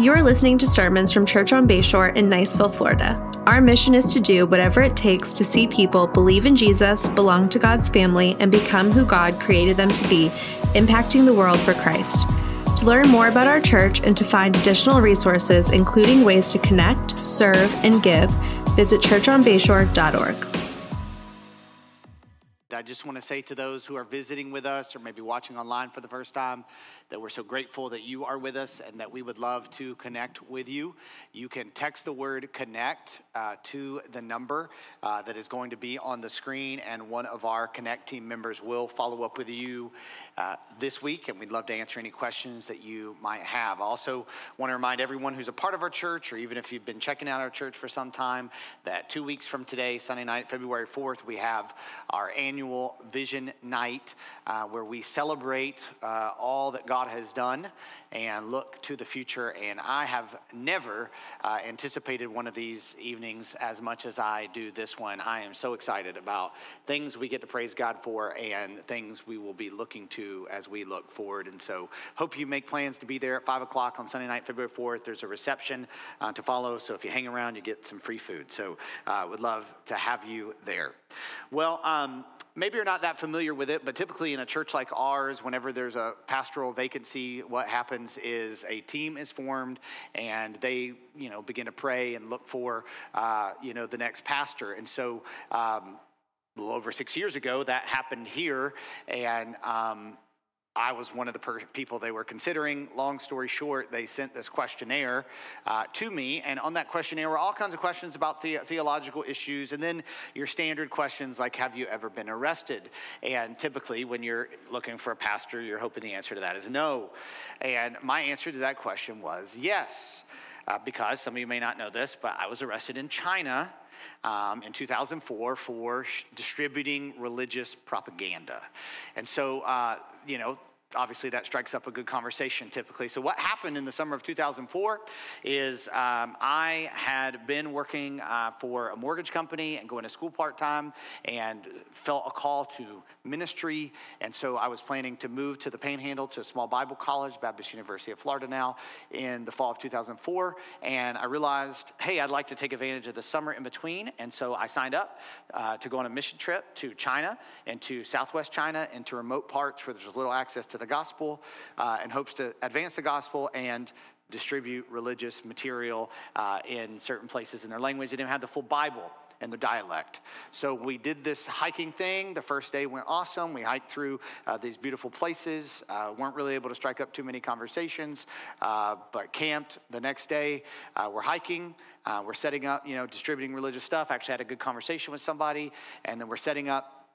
You're listening to sermons from Church on Bayshore in Niceville, Florida. Our mission is to do whatever it takes to see people believe in Jesus, belong to God's family, and become who God created them to be, impacting the world for Christ. To learn more about our church and to find additional resources, including ways to connect, serve, and give, visit churchonbayshore.org. I just want to say to those who are visiting with us or maybe watching online for the first time that we're so grateful that you are with us and that we would love to connect with you. You can text the word connect uh, to the number uh, that is going to be on the screen, and one of our Connect team members will follow up with you uh, this week, and we'd love to answer any questions that you might have. I also want to remind everyone who's a part of our church, or even if you've been checking out our church for some time, that two weeks from today, Sunday night, February 4th, we have our annual Vision Night uh, where we celebrate uh, all that God God has done and look to the future. And I have never uh, anticipated one of these evenings as much as I do this one. I am so excited about things we get to praise God for and things we will be looking to as we look forward. And so, hope you make plans to be there at 5 o'clock on Sunday night, February 4th. There's a reception uh, to follow. So, if you hang around, you get some free food. So, I uh, would love to have you there. Well, um, maybe you're not that familiar with it, but typically in a church like ours, whenever there's a pastoral vacancy, what happens is a team is formed and they, you know, begin to pray and look for, uh, you know, the next pastor. And so, um, a little over six years ago, that happened here, and um, I was one of the per- people they were considering. Long story short, they sent this questionnaire uh, to me, and on that questionnaire were all kinds of questions about the- theological issues, and then your standard questions like, Have you ever been arrested? And typically, when you're looking for a pastor, you're hoping the answer to that is no. And my answer to that question was yes, uh, because some of you may not know this, but I was arrested in China. Um, in 2004 for sh- distributing religious propaganda. And so, uh, you know, obviously that strikes up a good conversation typically. So, what happened in the summer of 2004 is um, I had been working uh, for a mortgage company and going to school part time and felt a call to ministry. And so, I was planning to move to the Panhandle to a small Bible college, Baptist University of Florida now, in the fall of 2004. And I realized, hey, I'd like to take advantage of the summer in between. And so, I signed up uh, to go on a mission trip to China and to Southwest China and to remote parts where there's little access to the gospel uh, and hopes to advance the gospel and distribute religious material uh, in certain places in their language. They didn't have the full Bible and the dialect. So we did this hiking thing. The first day went awesome. We hiked through uh, these beautiful places. Uh, weren't really able to strike up too many conversations, uh, but camped the next day. Uh, we're hiking. Uh, we're setting up, you know, distributing religious stuff. Actually had a good conversation with somebody, and then we're setting up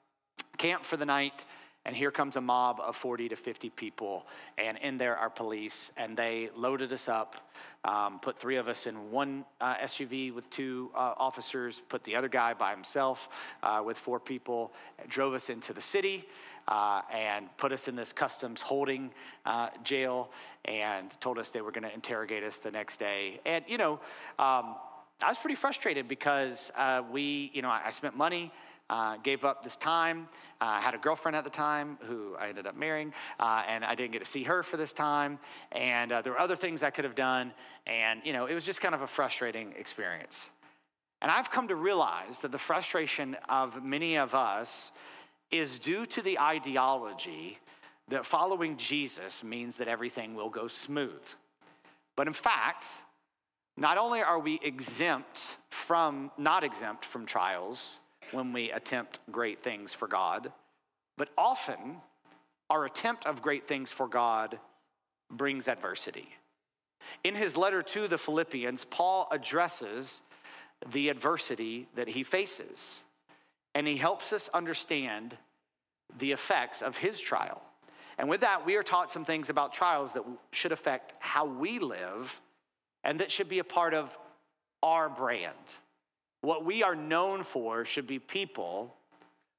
camp for the night. And here comes a mob of 40 to 50 people, and in there are police, and they loaded us up, um, put three of us in one uh, SUV with two uh, officers, put the other guy by himself uh, with four people, drove us into the city. Uh, and put us in this customs holding uh, jail and told us they were going to interrogate us the next day. And, you know, um, I was pretty frustrated because uh, we, you know, I, I spent money uh, gave up this time. Uh, I had a girlfriend at the time who I ended up marrying, uh, and I didn't get to see her for this time. And uh, there were other things I could have done, and you know, it was just kind of a frustrating experience. And I've come to realize that the frustration of many of us is due to the ideology that following Jesus means that everything will go smooth. But in fact, not only are we exempt from, not exempt from trials, when we attempt great things for God, but often our attempt of great things for God brings adversity. In his letter to the Philippians, Paul addresses the adversity that he faces, and he helps us understand the effects of his trial. And with that, we are taught some things about trials that should affect how we live and that should be a part of our brand. What we are known for should be people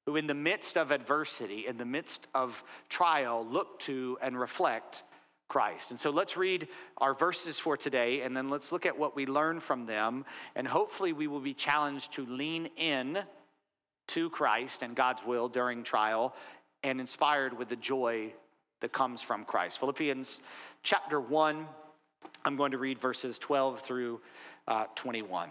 who, in the midst of adversity, in the midst of trial, look to and reflect Christ. And so let's read our verses for today, and then let's look at what we learn from them. And hopefully, we will be challenged to lean in to Christ and God's will during trial and inspired with the joy that comes from Christ. Philippians chapter 1. I'm going to read verses 12 through uh, 21.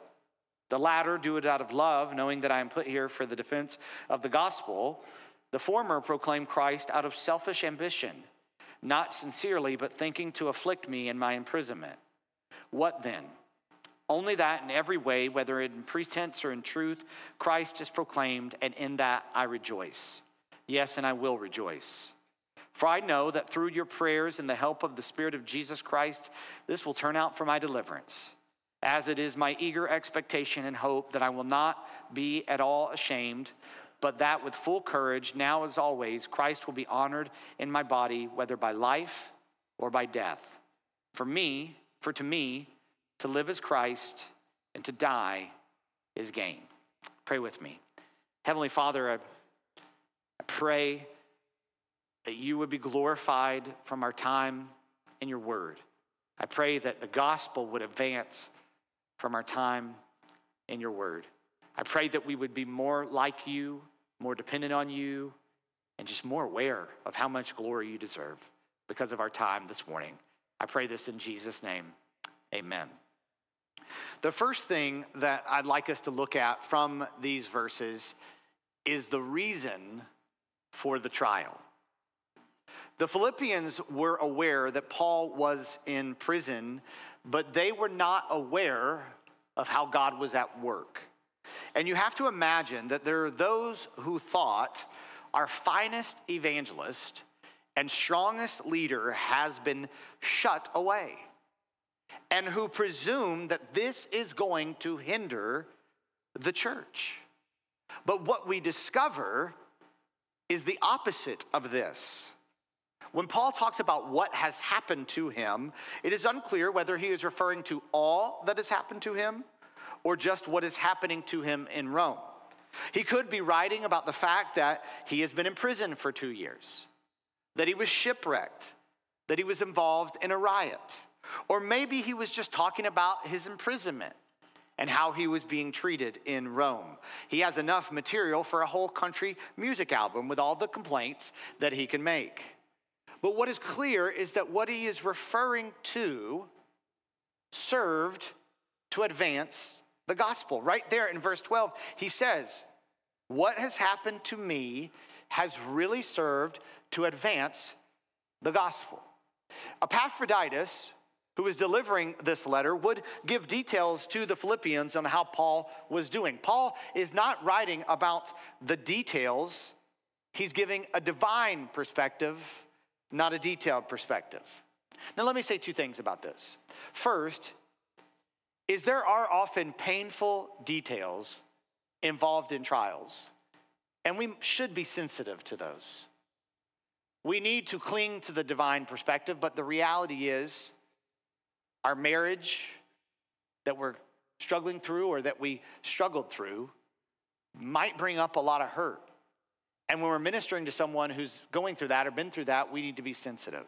The latter do it out of love, knowing that I am put here for the defense of the gospel. The former proclaim Christ out of selfish ambition, not sincerely, but thinking to afflict me in my imprisonment. What then? Only that in every way, whether in pretense or in truth, Christ is proclaimed, and in that I rejoice. Yes, and I will rejoice. For I know that through your prayers and the help of the Spirit of Jesus Christ, this will turn out for my deliverance, as it is my eager expectation and hope that I will not be at all ashamed, but that with full courage, now as always, Christ will be honored in my body, whether by life or by death. For me, for to me, to live is Christ, and to die is gain. Pray with me. Heavenly Father, I, I pray that you would be glorified from our time in your word. I pray that the gospel would advance from our time in your word. I pray that we would be more like you, more dependent on you, and just more aware of how much glory you deserve because of our time this morning. I pray this in Jesus' name. Amen. The first thing that I'd like us to look at from these verses is the reason for the trial. The Philippians were aware that Paul was in prison, but they were not aware of how God was at work. And you have to imagine that there are those who thought our finest evangelist and strongest leader has been shut away and who presume that this is going to hinder the church. But what we discover is the opposite of this. When Paul talks about what has happened to him, it is unclear whether he is referring to all that has happened to him or just what is happening to him in Rome. He could be writing about the fact that he has been in prison for two years, that he was shipwrecked, that he was involved in a riot or maybe he was just talking about his imprisonment and how he was being treated in Rome. He has enough material for a whole country music album with all the complaints that he can make. But what is clear is that what he is referring to served to advance the gospel. Right there in verse 12, he says, What has happened to me has really served to advance the gospel. Epaphroditus who was delivering this letter, would give details to the Philippians on how Paul was doing. Paul is not writing about the details, he's giving a divine perspective, not a detailed perspective. Now, let me say two things about this. First, is there are often painful details involved in trials, and we should be sensitive to those. We need to cling to the divine perspective, but the reality is our marriage that we're struggling through or that we struggled through might bring up a lot of hurt. And when we're ministering to someone who's going through that or been through that, we need to be sensitive.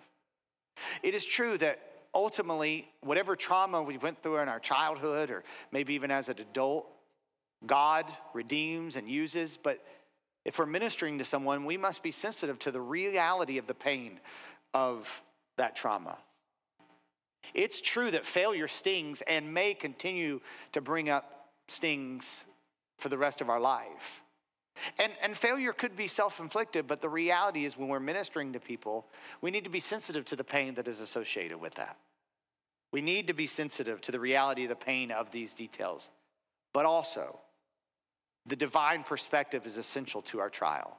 It is true that ultimately, whatever trauma we went through in our childhood or maybe even as an adult, God redeems and uses. But if we're ministering to someone, we must be sensitive to the reality of the pain of that trauma. It's true that failure stings and may continue to bring up stings for the rest of our life. And, and failure could be self inflicted, but the reality is when we're ministering to people, we need to be sensitive to the pain that is associated with that. We need to be sensitive to the reality of the pain of these details. But also, the divine perspective is essential to our trial.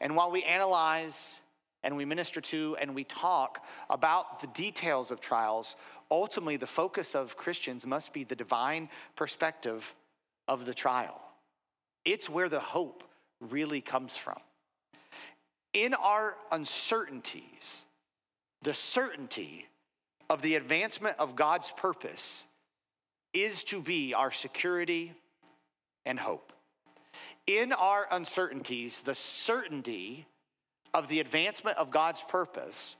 And while we analyze and we minister to and we talk about the details of trials, ultimately the focus of Christians must be the divine perspective of the trial. It's where the hope really comes from. In our uncertainties, the certainty of the advancement of God's purpose is to be our security and hope. In our uncertainties, the certainty of the advancement of God's purpose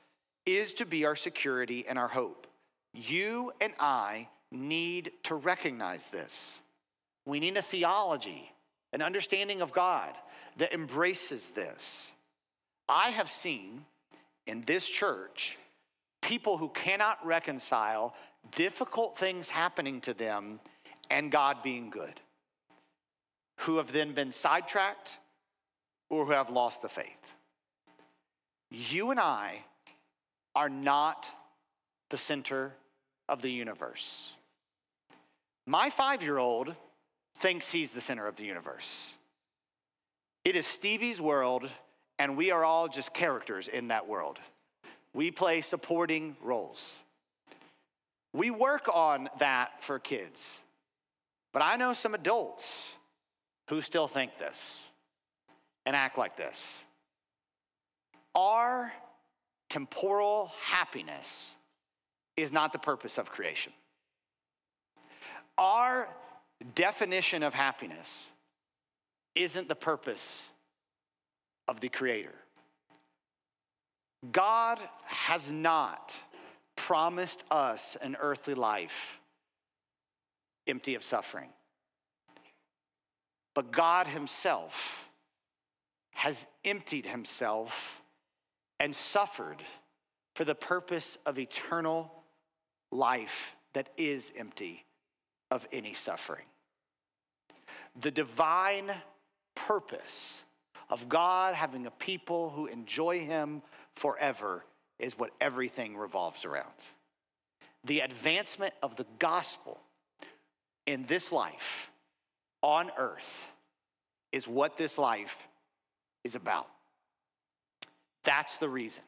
is to be our security and our hope. You and I need to recognize this. We need a theology, an understanding of God that embraces this. I have seen in this church people who cannot reconcile difficult things happening to them and God being good, who have then been sidetracked or who have lost the faith. You and I are not the center of the universe. My five year old thinks he's the center of the universe. It is Stevie's world, and we are all just characters in that world. We play supporting roles. We work on that for kids. But I know some adults who still think this and act like this. Our temporal happiness is not the purpose of creation. Our definition of happiness isn't the purpose of the Creator. God has not promised us an earthly life empty of suffering. But God Himself has emptied Himself and suffered for the purpose of eternal life that is empty of any suffering. The divine purpose of God having a people who enjoy Him forever is what everything revolves around. The advancement of the gospel in this life on earth is what this life is about. That's the reason.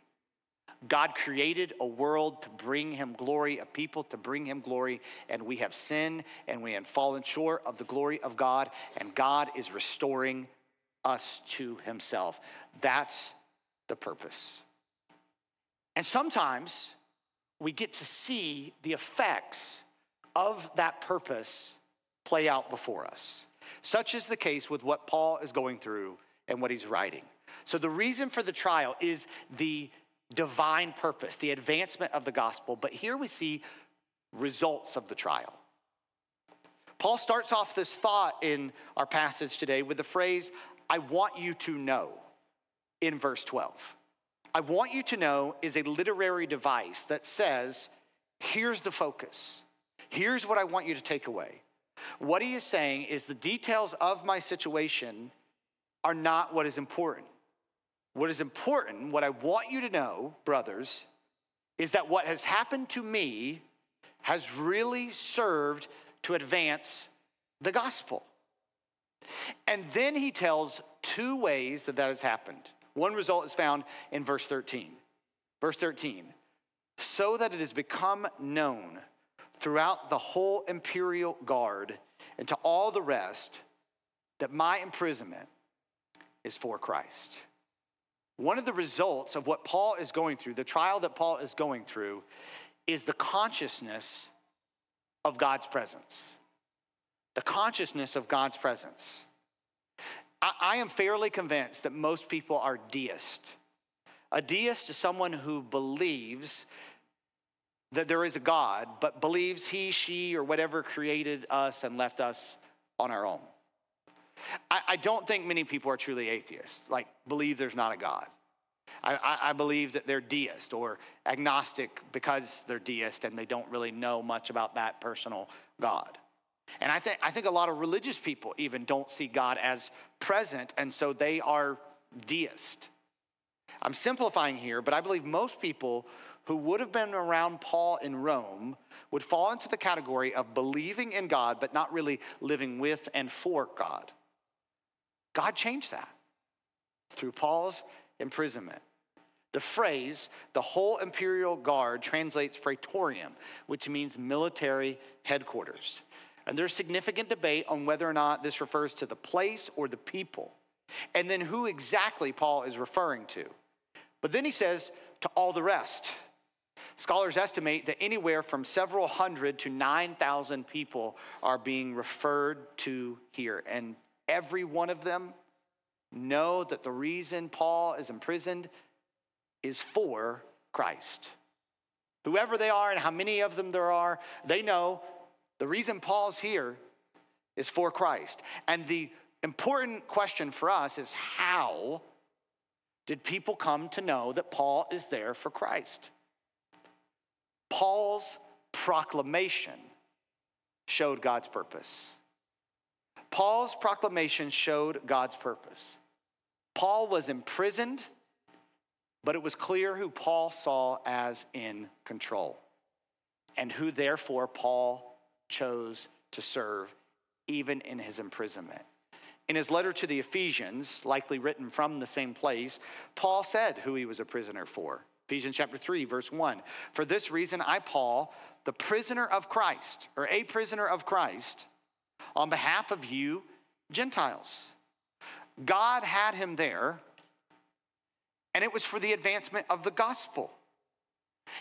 God created a world to bring him glory, a people to bring him glory, and we have sinned and we have fallen short of the glory of God, and God is restoring us to himself. That's the purpose. And sometimes we get to see the effects of that purpose play out before us. Such is the case with what Paul is going through and what he's writing. So, the reason for the trial is the divine purpose, the advancement of the gospel. But here we see results of the trial. Paul starts off this thought in our passage today with the phrase, I want you to know, in verse 12. I want you to know is a literary device that says, here's the focus. Here's what I want you to take away. What he is saying is the details of my situation are not what is important. What is important, what I want you to know, brothers, is that what has happened to me has really served to advance the gospel. And then he tells two ways that that has happened. One result is found in verse 13. Verse 13, so that it has become known throughout the whole imperial guard and to all the rest that my imprisonment is for Christ. One of the results of what Paul is going through, the trial that Paul is going through, is the consciousness of God's presence. The consciousness of God's presence. I, I am fairly convinced that most people are deist. A deist is someone who believes that there is a God, but believes he, she, or whatever created us and left us on our own. I, I don't think many people are truly atheists, like believe there's not a God. I, I, I, believe that they're deist or agnostic because they're deist and they don't really know much about that personal God. And I think, I think a lot of religious people even don't see God as present, and so they are deist. I'm simplifying here, but I believe most people who would have been around Paul in Rome would fall into the category of believing in God, but not really living with and for God. God changed that through Paul's imprisonment. The phrase, the whole imperial guard, translates praetorium, which means military headquarters. And there's significant debate on whether or not this refers to the place or the people, and then who exactly Paul is referring to. But then he says, to all the rest. Scholars estimate that anywhere from several hundred to 9,000 people are being referred to here. And every one of them know that the reason Paul is imprisoned is for Christ. Whoever they are and how many of them there are, they know the reason Paul's here is for Christ. And the important question for us is how did people come to know that Paul is there for Christ? Paul's proclamation showed God's purpose. Paul's proclamation showed God's purpose. Paul was imprisoned, but it was clear who Paul saw as in control and who therefore Paul chose to serve even in his imprisonment. In his letter to the Ephesians, likely written from the same place, Paul said who he was a prisoner for. Ephesians chapter 3, verse 1. For this reason, I, Paul, the prisoner of Christ, or a prisoner of Christ, on behalf of you, Gentiles. God had him there, and it was for the advancement of the gospel.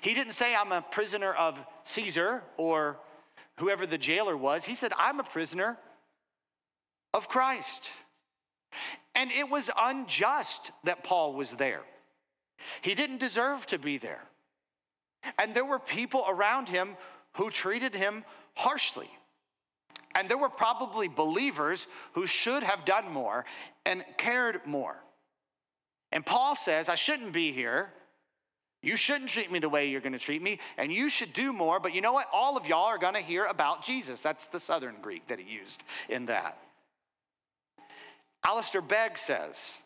He didn't say, I'm a prisoner of Caesar or whoever the jailer was. He said, I'm a prisoner of Christ. And it was unjust that Paul was there. He didn't deserve to be there. And there were people around him who treated him harshly. And there were probably believers who should have done more and cared more. And Paul says, I shouldn't be here. You shouldn't treat me the way you're going to treat me, and you should do more. But you know what? All of y'all are going to hear about Jesus. That's the Southern Greek that he used in that. Alistair Begg says,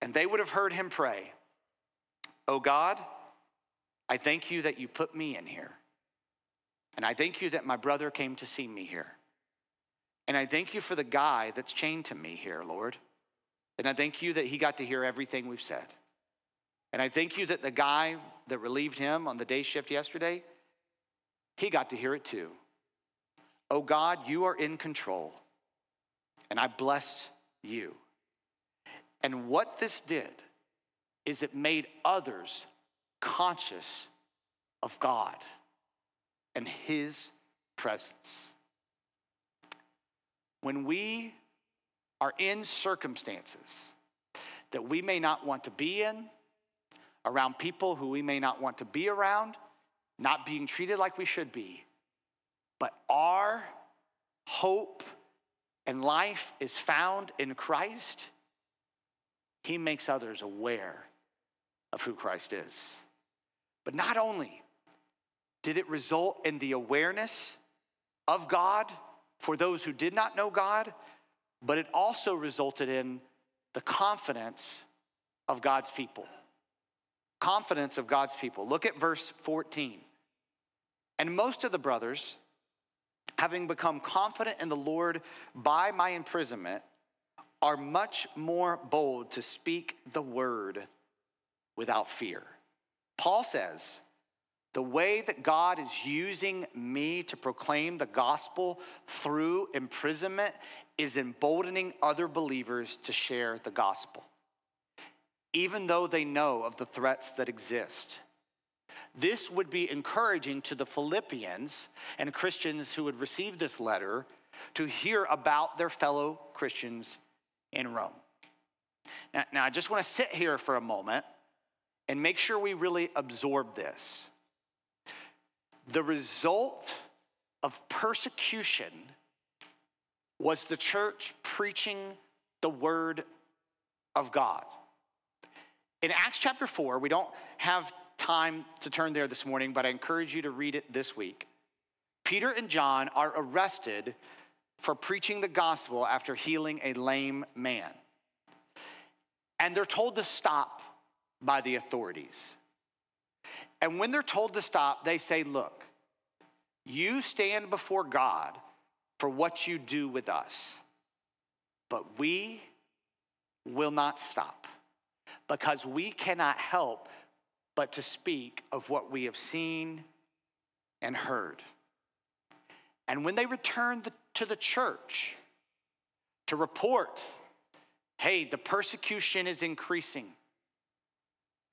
and they would have heard him pray, Oh God, I thank you that you put me in here. And I thank you that my brother came to see me here. And I thank you for the guy that's chained to me here, Lord. And I thank you that he got to hear everything we've said. And I thank you that the guy that relieved him on the day shift yesterday, he got to hear it too. Oh God, you are in control. And I bless you. And what this did is it made others conscious of God and His presence. When we are in circumstances that we may not want to be in, around people who we may not want to be around, not being treated like we should be, but our hope and life is found in Christ, He makes others aware of who Christ is. But not only did it result in the awareness of God for those who did not know God, but it also resulted in the confidence of God's people. Confidence of God's people. Look at verse 14. And most of the brothers, having become confident in the Lord by my imprisonment, are much more bold to speak the word without fear. Paul says, the way that God is using me to proclaim the gospel through imprisonment is emboldening other believers to share the gospel, even though they know of the threats that exist. This would be encouraging to the Philippians and Christians who would receive this letter to hear about their fellow Christians in Rome. Now, now I just want to sit here for a moment and make sure we really absorb this. The result of persecution was the church preaching the word of God. In Acts chapter 4, we don't have time to turn there this morning, but I encourage you to read it this week. Peter and John are arrested for preaching the gospel after healing a lame man. And they're told to stop by the authorities. And when they're told to stop, they say, Look, you stand before God for what you do with us, but we will not stop because we cannot help but to speak of what we have seen and heard. And when they return to the church to report, hey, the persecution is increasing,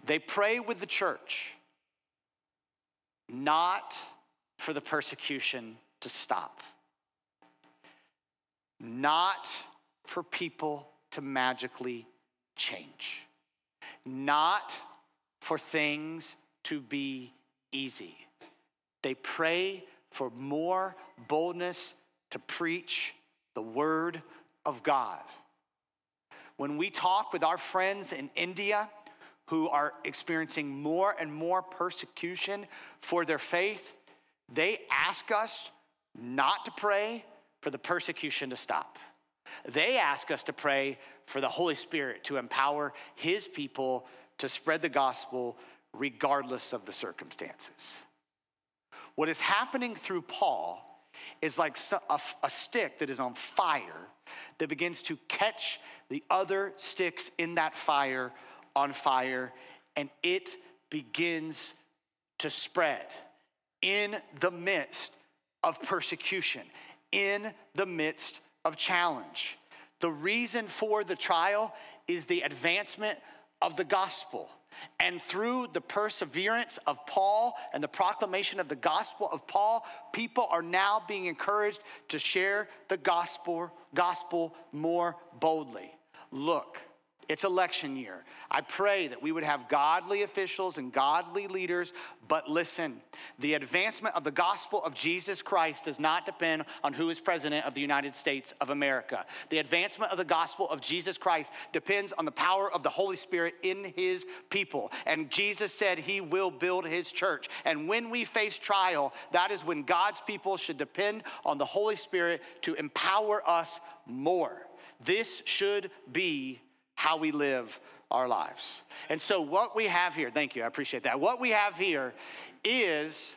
they pray with the church not for the persecution to stop, not for people to magically change, not for things to be easy. They pray for more boldness to preach the word of God. When we talk with our friends in India who are experiencing more and more persecution for their faith, they ask us not to pray for the persecution to stop. They ask us to pray for the Holy Spirit to empower His people to spread the gospel regardless of the circumstances. What is happening through Paul is like a, stick that is on fire that begins to catch the other sticks in that fire on fire, and it begins to spread in the midst of persecution, in the midst of challenge. The reason for the trial is the advancement of the gospel. And through the perseverance of Paul and the proclamation of the gospel of Paul, people are now being encouraged to share the gospel, gospel more boldly. Look, it's election year. I pray that we would have godly officials and godly leaders, but listen, the advancement of the gospel of Jesus Christ does not depend on who is president of the United States of America. The advancement of the gospel of Jesus Christ depends on the power of the Holy Spirit in his people. And Jesus said he will build his church. And when we face trial, that is when God's people should depend on the Holy Spirit to empower us more. This should be how we live our lives. And so, what we have here, thank you, I appreciate that. What we have here is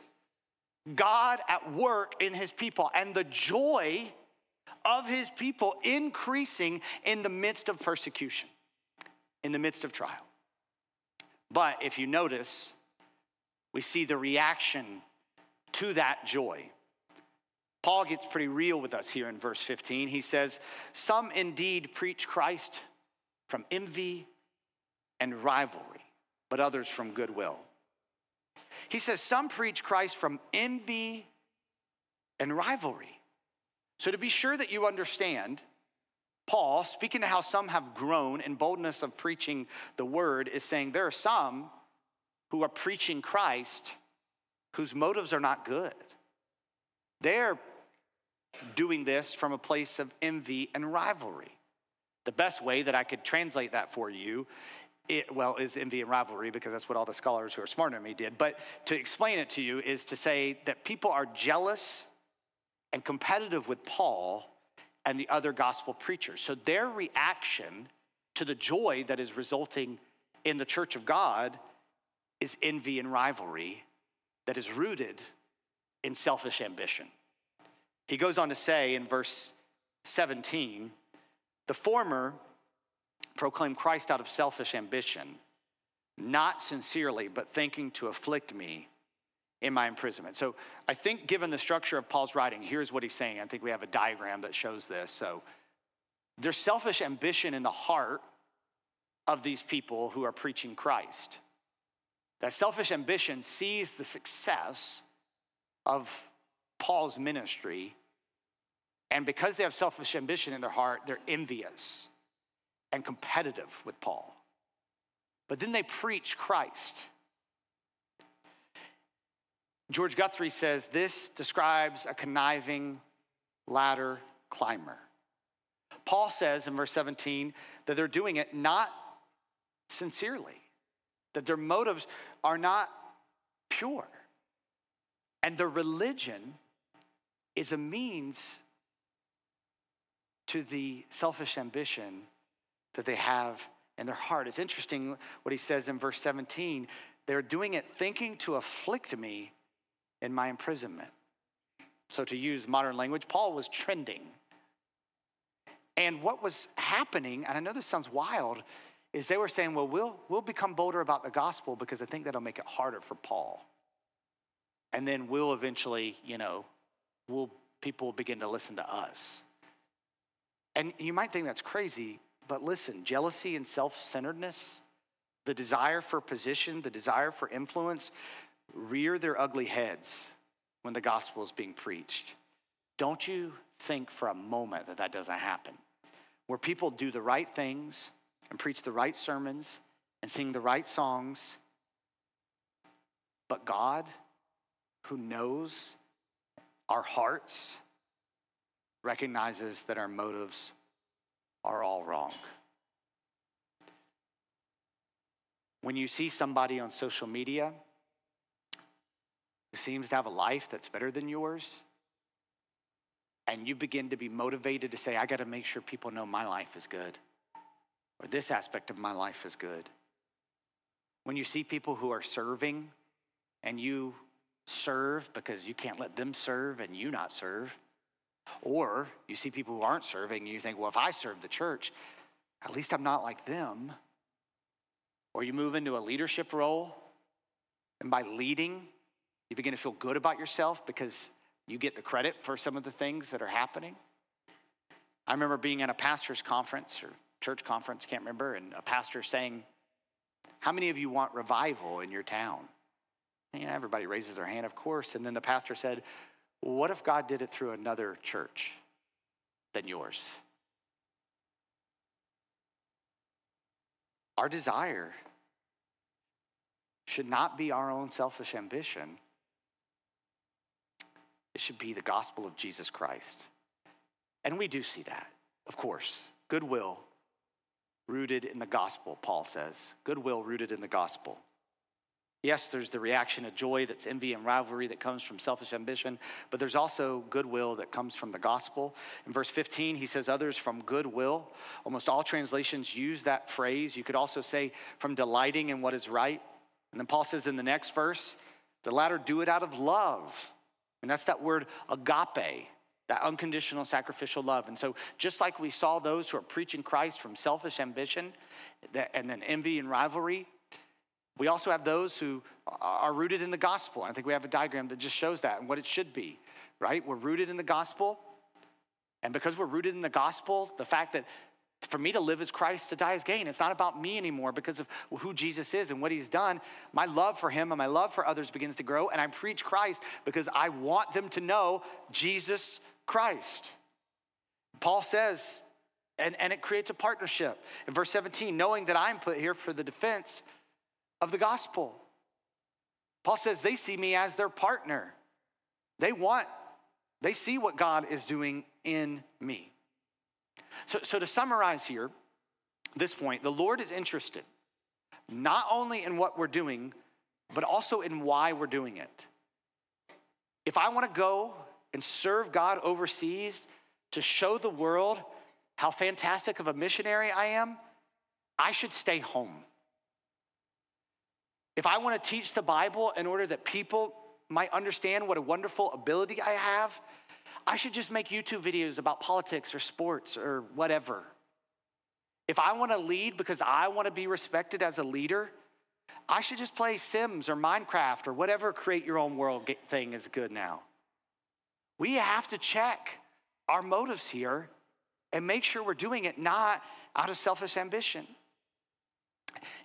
God at work in his people and the joy of his people increasing in the midst of persecution, in the midst of trial. But if you notice, we see the reaction to that joy. Paul gets pretty real with us here in verse 15. He says, Some indeed preach Christ from envy and rivalry, but others from goodwill. He says some preach Christ from envy and rivalry. So, to be sure that you understand, Paul, speaking to how some have grown in boldness of preaching the word, is saying there are some who are preaching Christ whose motives are not good. They're doing this from a place of envy and rivalry. The best way that I could translate that for you, it, well, is envy and rivalry because that's what all the scholars who are smarter than me did. But to explain it to you is to say that people are jealous and competitive with Paul and the other gospel preachers. So their reaction to the joy that is resulting in the church of God is envy and rivalry that is rooted in selfish ambition. He goes on to say in verse 17, the former proclaim Christ out of selfish ambition, not sincerely, but thinking to afflict me in my imprisonment. So I think, given the structure of Paul's writing, here's what he's saying. I think we have a diagram that shows this. So there's selfish ambition in the heart of these people who are preaching Christ. That selfish ambition sees the success of Paul's ministry and because they have selfish ambition in their heart, they're envious and competitive with Paul. But then they preach Christ. George Guthrie says this describes a conniving ladder climber. Paul says in verse 17 that they're doing it not sincerely, that their motives are not pure. And their religion is a means to the selfish ambition that they have in their heart. It's interesting what he says in verse 17. They're doing it thinking to afflict me in my imprisonment. So, to use modern language, Paul was trending. And what was happening, and I know this sounds wild, is they were saying, well, we'll, we'll become bolder about the gospel because I think that'll make it harder for Paul. And then we'll eventually, you know, we'll, people will begin to listen to us. And you might think that's crazy, but listen jealousy and self centeredness, the desire for position, the desire for influence, rear their ugly heads when the gospel is being preached. Don't you think for a moment that that doesn't happen? Where people do the right things and preach the right sermons and sing the right songs, but God, who knows our hearts, recognizes that our motives are all wrong. When you see somebody on social media who seems to have a life that's better than yours, and you begin to be motivated to say, I got to make sure people know my life is good, or this aspect of my life is good. When you see people who are serving and you serve because you can't let them serve and you not serve, or you see people who aren't serving and you think, well, if I serve the church, at least I'm not like them. Or you move into a leadership role, and by leading, you begin to feel good about yourself because you get the credit for some of the things that are happening. I remember being at a pastor's conference or church conference, can't remember, and a pastor saying, How many of you want revival in your town? And, you know, everybody raises their hand, of course. And then the pastor said, What if God did it through another church than yours? Our desire should not be our own selfish ambition. It should be the gospel of Jesus Christ. And we do see that, of course. Goodwill rooted in the gospel, Paul says. Goodwill rooted in the gospel. Yes, there's the reaction of joy that's envy and rivalry that comes from selfish ambition, but there's also goodwill that comes from the gospel. In verse 15, he says, Others from goodwill. Almost all translations use that phrase. You could also say, from delighting in what is right. And then Paul says in the next verse, the latter do it out of love. And that's that word agape, that unconditional sacrificial love. And so, just like we saw those who are preaching Christ from selfish ambition and then envy and rivalry, we also have those who are rooted in the gospel. I think we have a diagram that just shows that and what it should be, right? We're rooted in the gospel. And because we're rooted in the gospel, the fact that for me to live as Christ, to die as gain. It's not about me anymore because of who Jesus is and what he's done. My love for him and my love for others begins to grow, and I preach Christ because I want them to know Jesus Christ. Paul says, and, and it creates a partnership. In verse 17, knowing that I'm put here for the defense of the gospel. Paul says they see me as their partner. They want, they see what God is doing in me. So, so to summarize here, this point, the Lord is interested not only in what we're doing, but also in why we're doing it. If I want to go and serve God overseas to show the world how fantastic of a missionary I am, I should stay home. If I want to teach the Bible in order that people might understand what a wonderful ability I have, I should just make YouTube videos about politics or sports or whatever. If I want to lead because I want to be respected as a leader, I should just play Sims or Minecraft or whatever create your own world thing is good now. We have to check our motives here and make sure we're doing it not out of selfish ambition.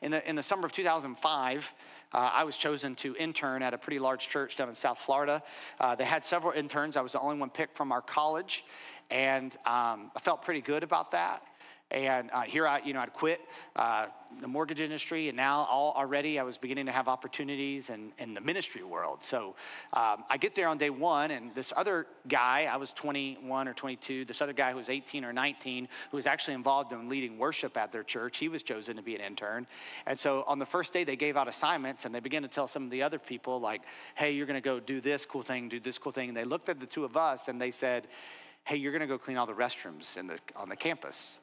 In the, in the summer of 2005, uh, I was chosen to intern at a pretty large church down in South Florida. Uh, they had several interns. I was the only one picked from our college, and um, I felt pretty good about that. And uh, here I, you know, I'd quit uh, the mortgage industry, and now all, already I was beginning to have opportunities in, in the ministry world. So um, I get there on day one, and this other guy, I was 21 or 22, this other guy who was 18 or 19, who was actually involved in leading worship at their church, he was chosen to be an intern. And so on the first day, they gave out assignments, and they began to tell some of the other people, like, hey, you're going to go do this cool thing, do this cool thing. And they looked at the two of us, and they said, hey, you're going to go clean all the restrooms in the, on the campus.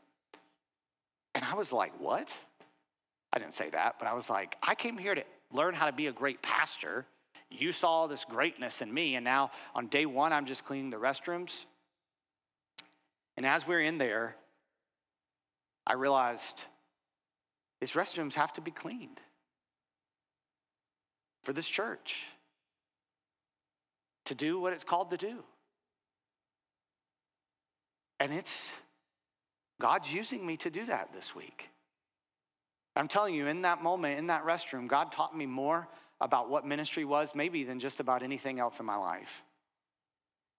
And I was like, what? I didn't say that, but I was like, I came here to learn how to be a great pastor. You saw this greatness in me, and now on day one, I'm just cleaning the restrooms. And as we're in there, I realized these restrooms have to be cleaned for this church to do what it's called to do. And it's God's using me to do that this week. I'm telling you, in that moment, in that restroom, God taught me more about what ministry was, maybe, than just about anything else in my life.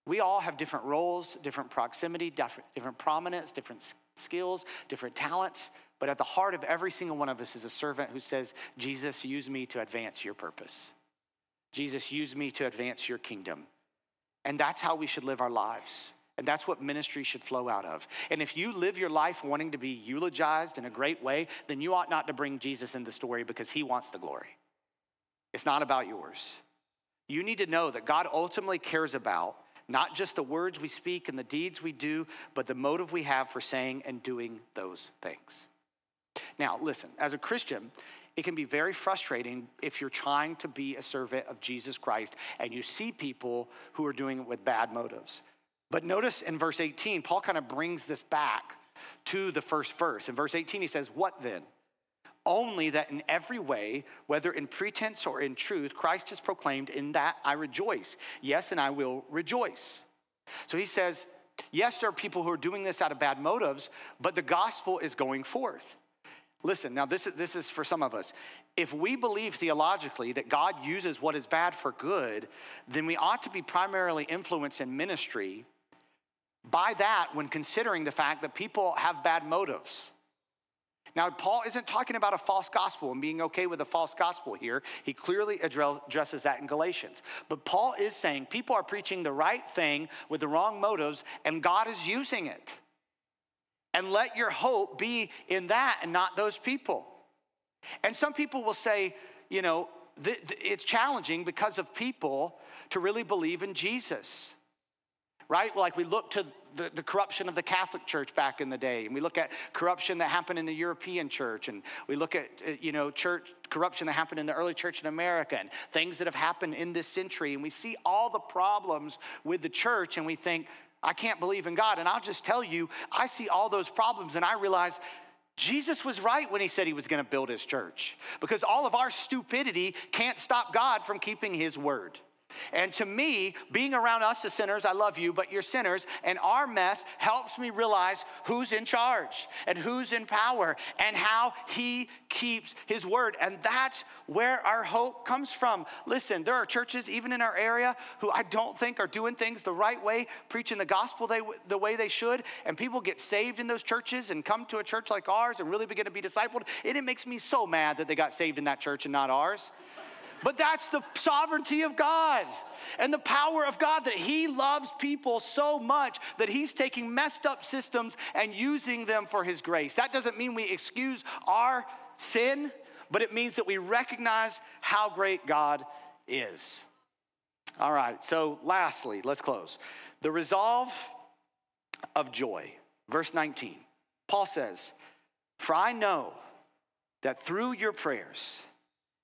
We all have different roles, different proximity, different, different prominence, different skills, different talents. But at the heart of every single one of us is a servant who says, Jesus, use me to advance your purpose. Jesus, use me to advance your kingdom. And that's how we should live our lives. And that's what ministry should flow out of. And if you live your life wanting to be eulogized in a great way, then you ought not to bring Jesus in the story because he wants the glory. It's not about yours. You need to know that God ultimately cares about not just the words we speak and the deeds we do, but the motive we have for saying and doing those things. Now, listen, as a Christian, it can be very frustrating if you're trying to be a servant of Jesus Christ and you see people who are doing it with bad motives. But notice in verse 18, Paul kind of brings this back to the first verse. In verse 18, he says, What then? Only that in every way, whether in pretense or in truth, Christ is proclaimed, in that I rejoice. Yes, and I will rejoice. So he says, Yes, there are people who are doing this out of bad motives, but the gospel is going forth. Listen, now this is, this is for some of us. If we believe theologically that God uses what is bad for good, then we ought to be primarily influenced in ministry by that when considering the fact that people have bad motives. Now, Paul isn't talking about a false gospel and being okay with a false gospel here. He clearly addresses that in Galatians. But Paul is saying people are preaching the right thing with the wrong motives, and God is using it. And let your hope be in that and not those people. And some people will say, you know, it's challenging because of people to really believe in Jesus right? Like we look to the, the, corruption of the Catholic Church back in the day, and we look at corruption that happened in the European church, and we look at, uh, you know, church corruption that happened in the early church in America, and things that have happened in this century, and we see all the problems with the church, and we think, I can't believe in God. And I'll just tell you, I see all those problems, and I realize Jesus was right when he said he was going to build his church because all of our stupidity can't stop God from keeping his word. And to me, being around us as sinners, I love you, but you're sinners, and our mess helps me realize who's in charge and who's in power and how he keeps his word. And that's where our hope comes from. Listen, there are churches, even in our area, who I don't think are doing things the right way, preaching the gospel they, the way they should, and people get saved in those churches and come to a church like ours and really begin to be discipled. And it makes me so mad that they got saved in that church and not ours. But that's the sovereignty of God and the power of God that He loves people so much that He's taking messed up systems and using them for His grace. That doesn't mean we excuse our sin, but it means that we recognize how great God is. All right, so lastly, let's close. The resolve of joy. Verse 19, Paul says, For I know that through your prayers,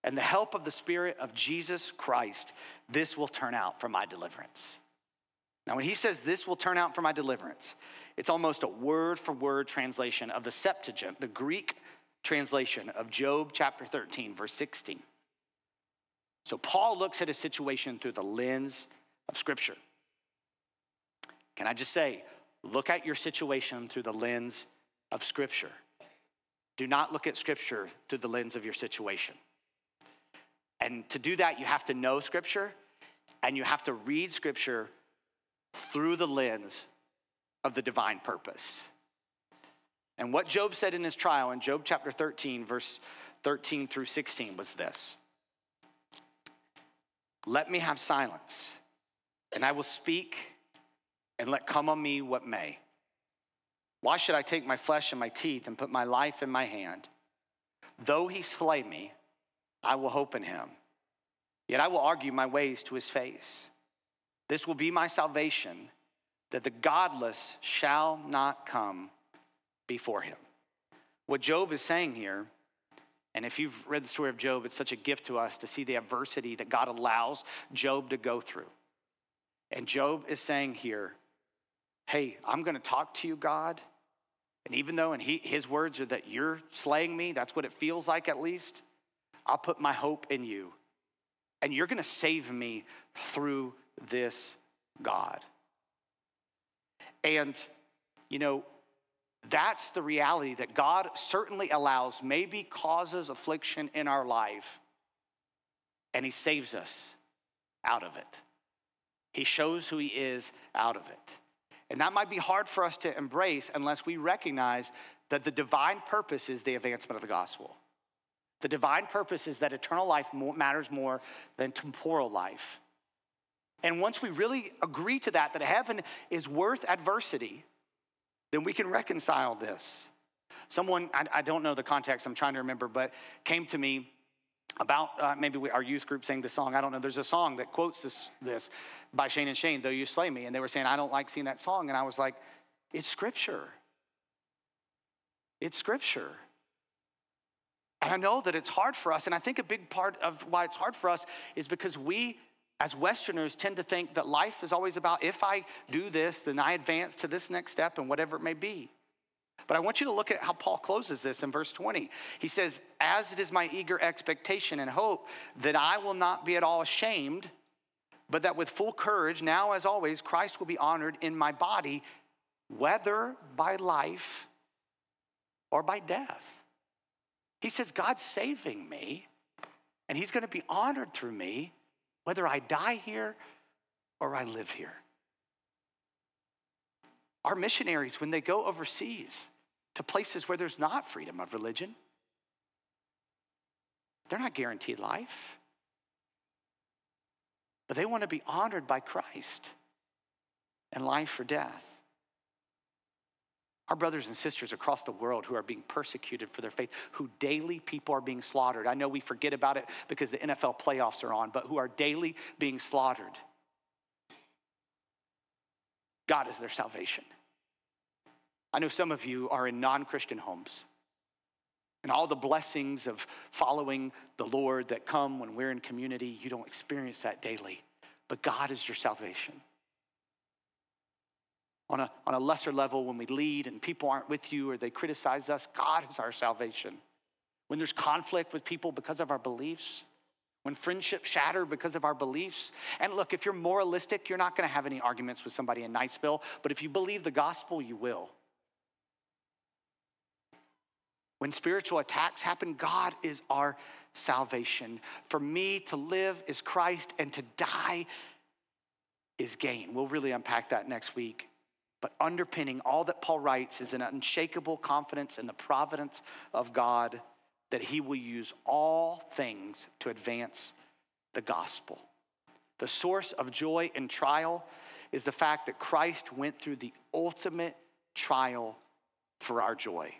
and the help of the Spirit of Jesus Christ, this will turn out for my deliverance. Now, when he says this will turn out for my deliverance, it's almost a word for word translation of the Septuagint, the Greek translation of Job chapter 13, verse 16. So, Paul looks at a situation through the lens of Scripture. Can I just say, look at your situation through the lens of Scripture? Do not look at Scripture through the lens of your situation. And to do that, you have to know Scripture and you have to read Scripture through the lens of the divine purpose. And what Job said in his trial in Job chapter 13, verse 13 through 16 was this Let me have silence, and I will speak, and let come on me what may. Why should I take my flesh in my teeth and put my life in my hand? Though he slay me, I will hope in him. Yet I will argue my ways to his face. This will be my salvation, that the godless shall not come before him. What Job is saying here, and if you've read the story of Job, it's such a gift to us to see the adversity that God allows Job to go through. And Job is saying here, hey, I'm going to talk to you, God. And even though and he, his words are that you're slaying me, that's what it feels like at least. I'll put my hope in you. And you're going to save me through this God. And, you know, that's the reality that God certainly allows, maybe causes affliction in our life and he saves us out of it. He shows who he is out of it. And that might be hard for us to embrace unless we recognize that the divine purpose is the advancement of the gospel. The divine purpose is that eternal life matters more than temporal life. And once we really agree to that, that heaven is worth adversity, then we can reconcile this. Someone, I, I don't know the context, I'm trying to remember, but came to me about uh, maybe we, our youth group sang the song. I don't know. There's a song that quotes this, this by Shane and Shane, Though You Slay Me. And they were saying, I don't like seeing that song. And I was like, it's scripture. It's scripture. And I know that it's hard for us. And I think a big part of why it's hard for us is because we, as Westerners, tend to think that life is always about if I do this, then I advance to this next step and whatever it may be. But I want you to look at how Paul closes this in verse 20. He says, As it is my eager expectation and hope that I will not be at all ashamed, but that with full courage, now as always, Christ will be honored in my body, whether by life or by death. He says, God's saving me, and He's going to be honored through me, whether I die here or I live here. Our missionaries, when they go overseas to places where there's not freedom of religion, they're not guaranteed life. But they want to be honored by Christ and life or death. Our brothers and sisters across the world who are being persecuted for their faith, who daily people are being slaughtered. I know we forget about it because the NFL playoffs are on, but who are daily being slaughtered. God is their salvation. I know some of you are in non Christian homes. And all the blessings of following the Lord that come when we're in community, you don't experience that daily. But God is your salvation. On a, on a lesser level, when we lead and people aren't with you or they criticize us, God is our salvation. When there's conflict with people because of our beliefs, when friendships shatter because of our beliefs. And look, if you're moralistic, you're not going to have any arguments with somebody in Niceville, but if you believe the gospel, you will. When spiritual attacks happen, God is our salvation. For me, to live is Christ, and to die is gain. We'll really unpack that next week. But underpinning all that Paul writes is an unshakable confidence in the providence of God that he will use all things to advance the gospel. The source of joy in trial is the fact that Christ went through the ultimate trial for our joy.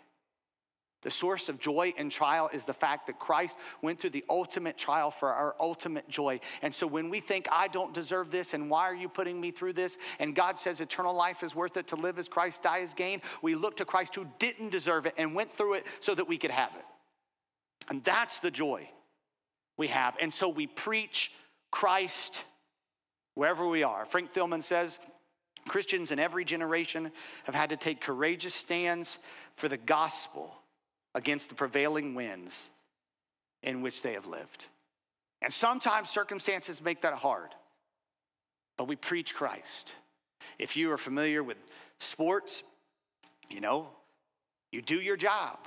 The source of joy and trial is the fact that Christ went through the ultimate trial for our ultimate joy. And so when we think, I don't deserve this, and why are you putting me through this? And God says eternal life is worth it to live as Christ, die as gain, we look to Christ who didn't deserve it and went through it so that we could have it. And that's the joy we have. And so we preach Christ wherever we are. Frank Thielman says, Christians in every generation have had to take courageous stands for the gospel against the prevailing winds in which they have lived. And sometimes circumstances make that hard, but we preach Christ. If you are familiar with sports, you know, you do your job.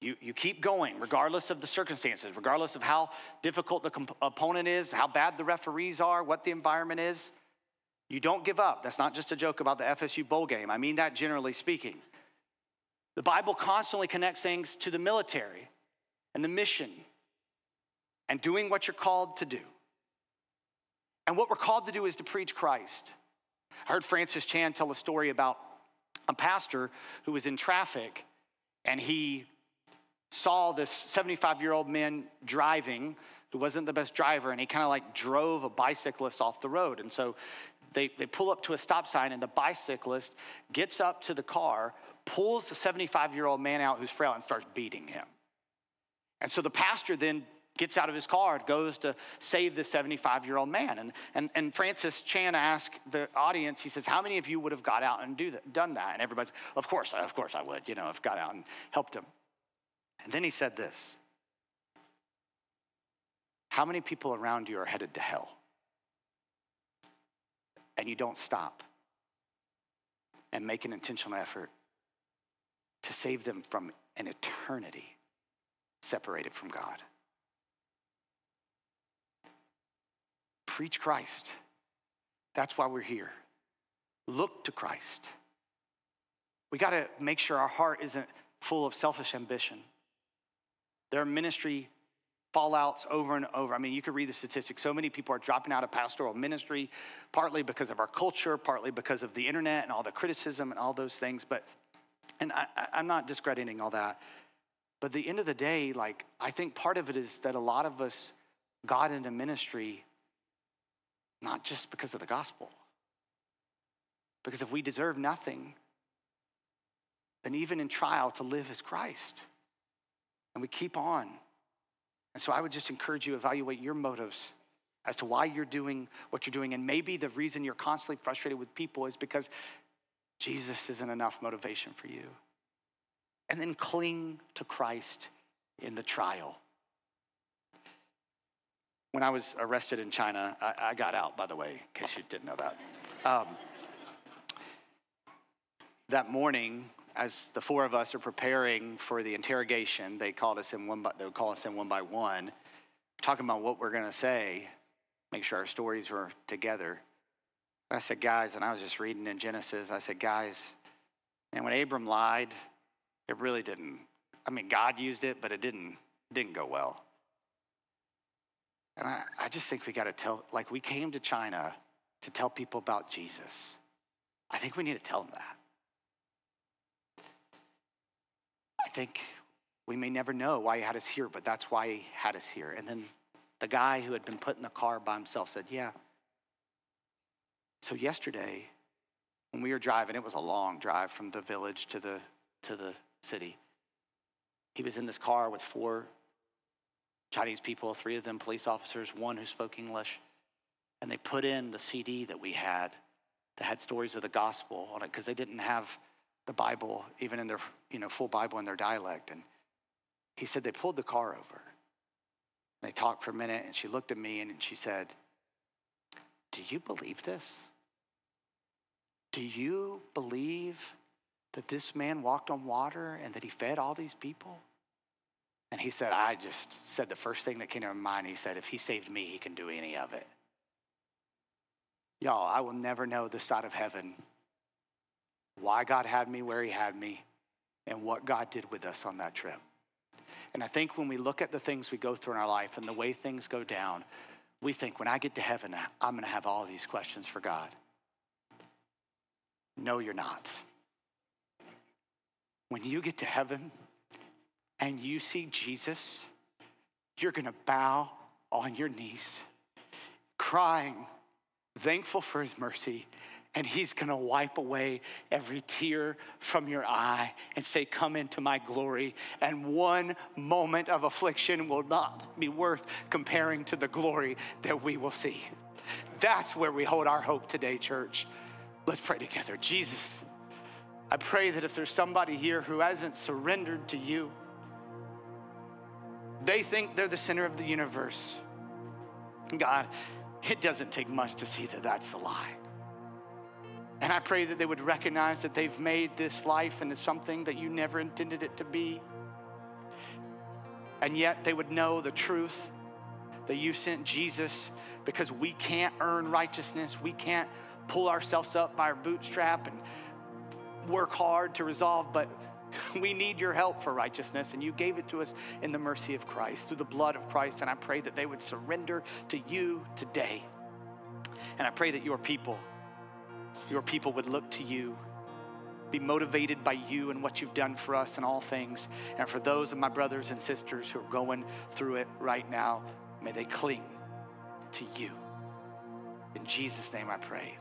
You, you keep going regardless of the circumstances, regardless of how difficult the comp- opponent is, how bad the referees are, what the environment is. You don't give up. That's not just a joke about the FSU bowl game. I mean that generally speaking. The Bible constantly connects things to the military and the mission and doing what you're called to do. And what we're called to do is to preach Christ. I heard Francis Chan tell a story about a pastor who was in traffic and he saw this 75 year old man driving who wasn't the best driver and he kind of like drove a bicyclist off the road. And so they, they pull up to a stop sign and the bicyclist gets up to the car, pulls the 75 year old man out who's frail and starts beating him. And so the pastor then gets out of his car and goes to save the 75 year old man. And, and, and Francis Chan asked the audience, he says, How many of you would have got out and do that, done that? And everybody's, Of course, of course I would, you know, have got out and helped him. And then he said this How many people around you are headed to hell? And you don't stop and make an intentional effort to save them from an eternity separated from God. preach Christ. That's why we're here. Look to Christ. We got to make sure our heart isn't full of selfish ambition. There are ministry fallouts over and over. I mean, you could read the statistics. So many people are dropping out of pastoral ministry, partly because of our culture, partly because of the internet and all the criticism and all those things. But, and I, I'm not discrediting all that. But the end of the day, like, I think part of it is that a lot of us got into ministry not just because of the gospel. Because if we deserve nothing, then even in trial, to live as Christ. And we keep on. And so I would just encourage you evaluate your motives as to why you're doing what you're doing. And maybe the reason you're constantly frustrated with people is because Jesus isn't enough motivation for you. And then cling to Christ in the trial. When I was arrested in China, I, I got out, by the way, in case you didn't know that. Um, that morning, as the four of us are preparing for the interrogation, they called us in one by, they would call us in one by one, talking about what we're going to say, make sure our stories were together. I said, guys, and I was just reading in Genesis, I said, guys, and when Abram lied, it really didn't. I mean, God used it, but it didn't didn't go well. And I, I just think we got to tell, like, we came to China to tell people about Jesus. I think we need to tell them that. I think we may never know why he had us here, but that's why he had us here. And then the guy who had been put in the car by himself said, Yeah. So yesterday, when we were driving, it was a long drive from the village to the, to the city. He was in this car with four Chinese people, three of them police officers, one who spoke English. And they put in the CD that we had that had stories of the gospel on it because they didn't have the Bible, even in their you know, full Bible in their dialect. And he said they pulled the car over. They talked for a minute, and she looked at me and she said, Do you believe this? Do you believe that this man walked on water and that he fed all these people? And he said, I just said the first thing that came to my mind. He said, If he saved me, he can do any of it. Y'all, I will never know the side of heaven why God had me where He had me, and what God did with us on that trip. And I think when we look at the things we go through in our life and the way things go down, we think when I get to heaven, I'm going to have all these questions for God. No, you're not. When you get to heaven and you see Jesus, you're going to bow on your knees, crying, thankful for his mercy and he's going to wipe away every tear from your eye and say, Come into my glory. And one moment of affliction will not be worth comparing to the glory that we will see. That's where we hold our hope today, church. Let's pray together. Jesus, I pray that if there's somebody here who hasn't surrendered to you, they think they're the center of the universe. God, it doesn't take much to see that that's a lie. And I pray that they would recognize that they've made this life into something that you never intended it to be. And yet they would know the truth that you sent Jesus because we can't earn righteousness. We can't pull ourselves up by our bootstrap and work hard to resolve, but we need your help for righteousness, and you gave it to us in the mercy of Christ, through the blood of Christ. And I pray that they would surrender to you today. And I pray that your people your people would look to you, be motivated by you and what you've done for us in all things. And for those of my brothers and sisters who are going through it right now, may they cling to you. In Jesus' name I pray.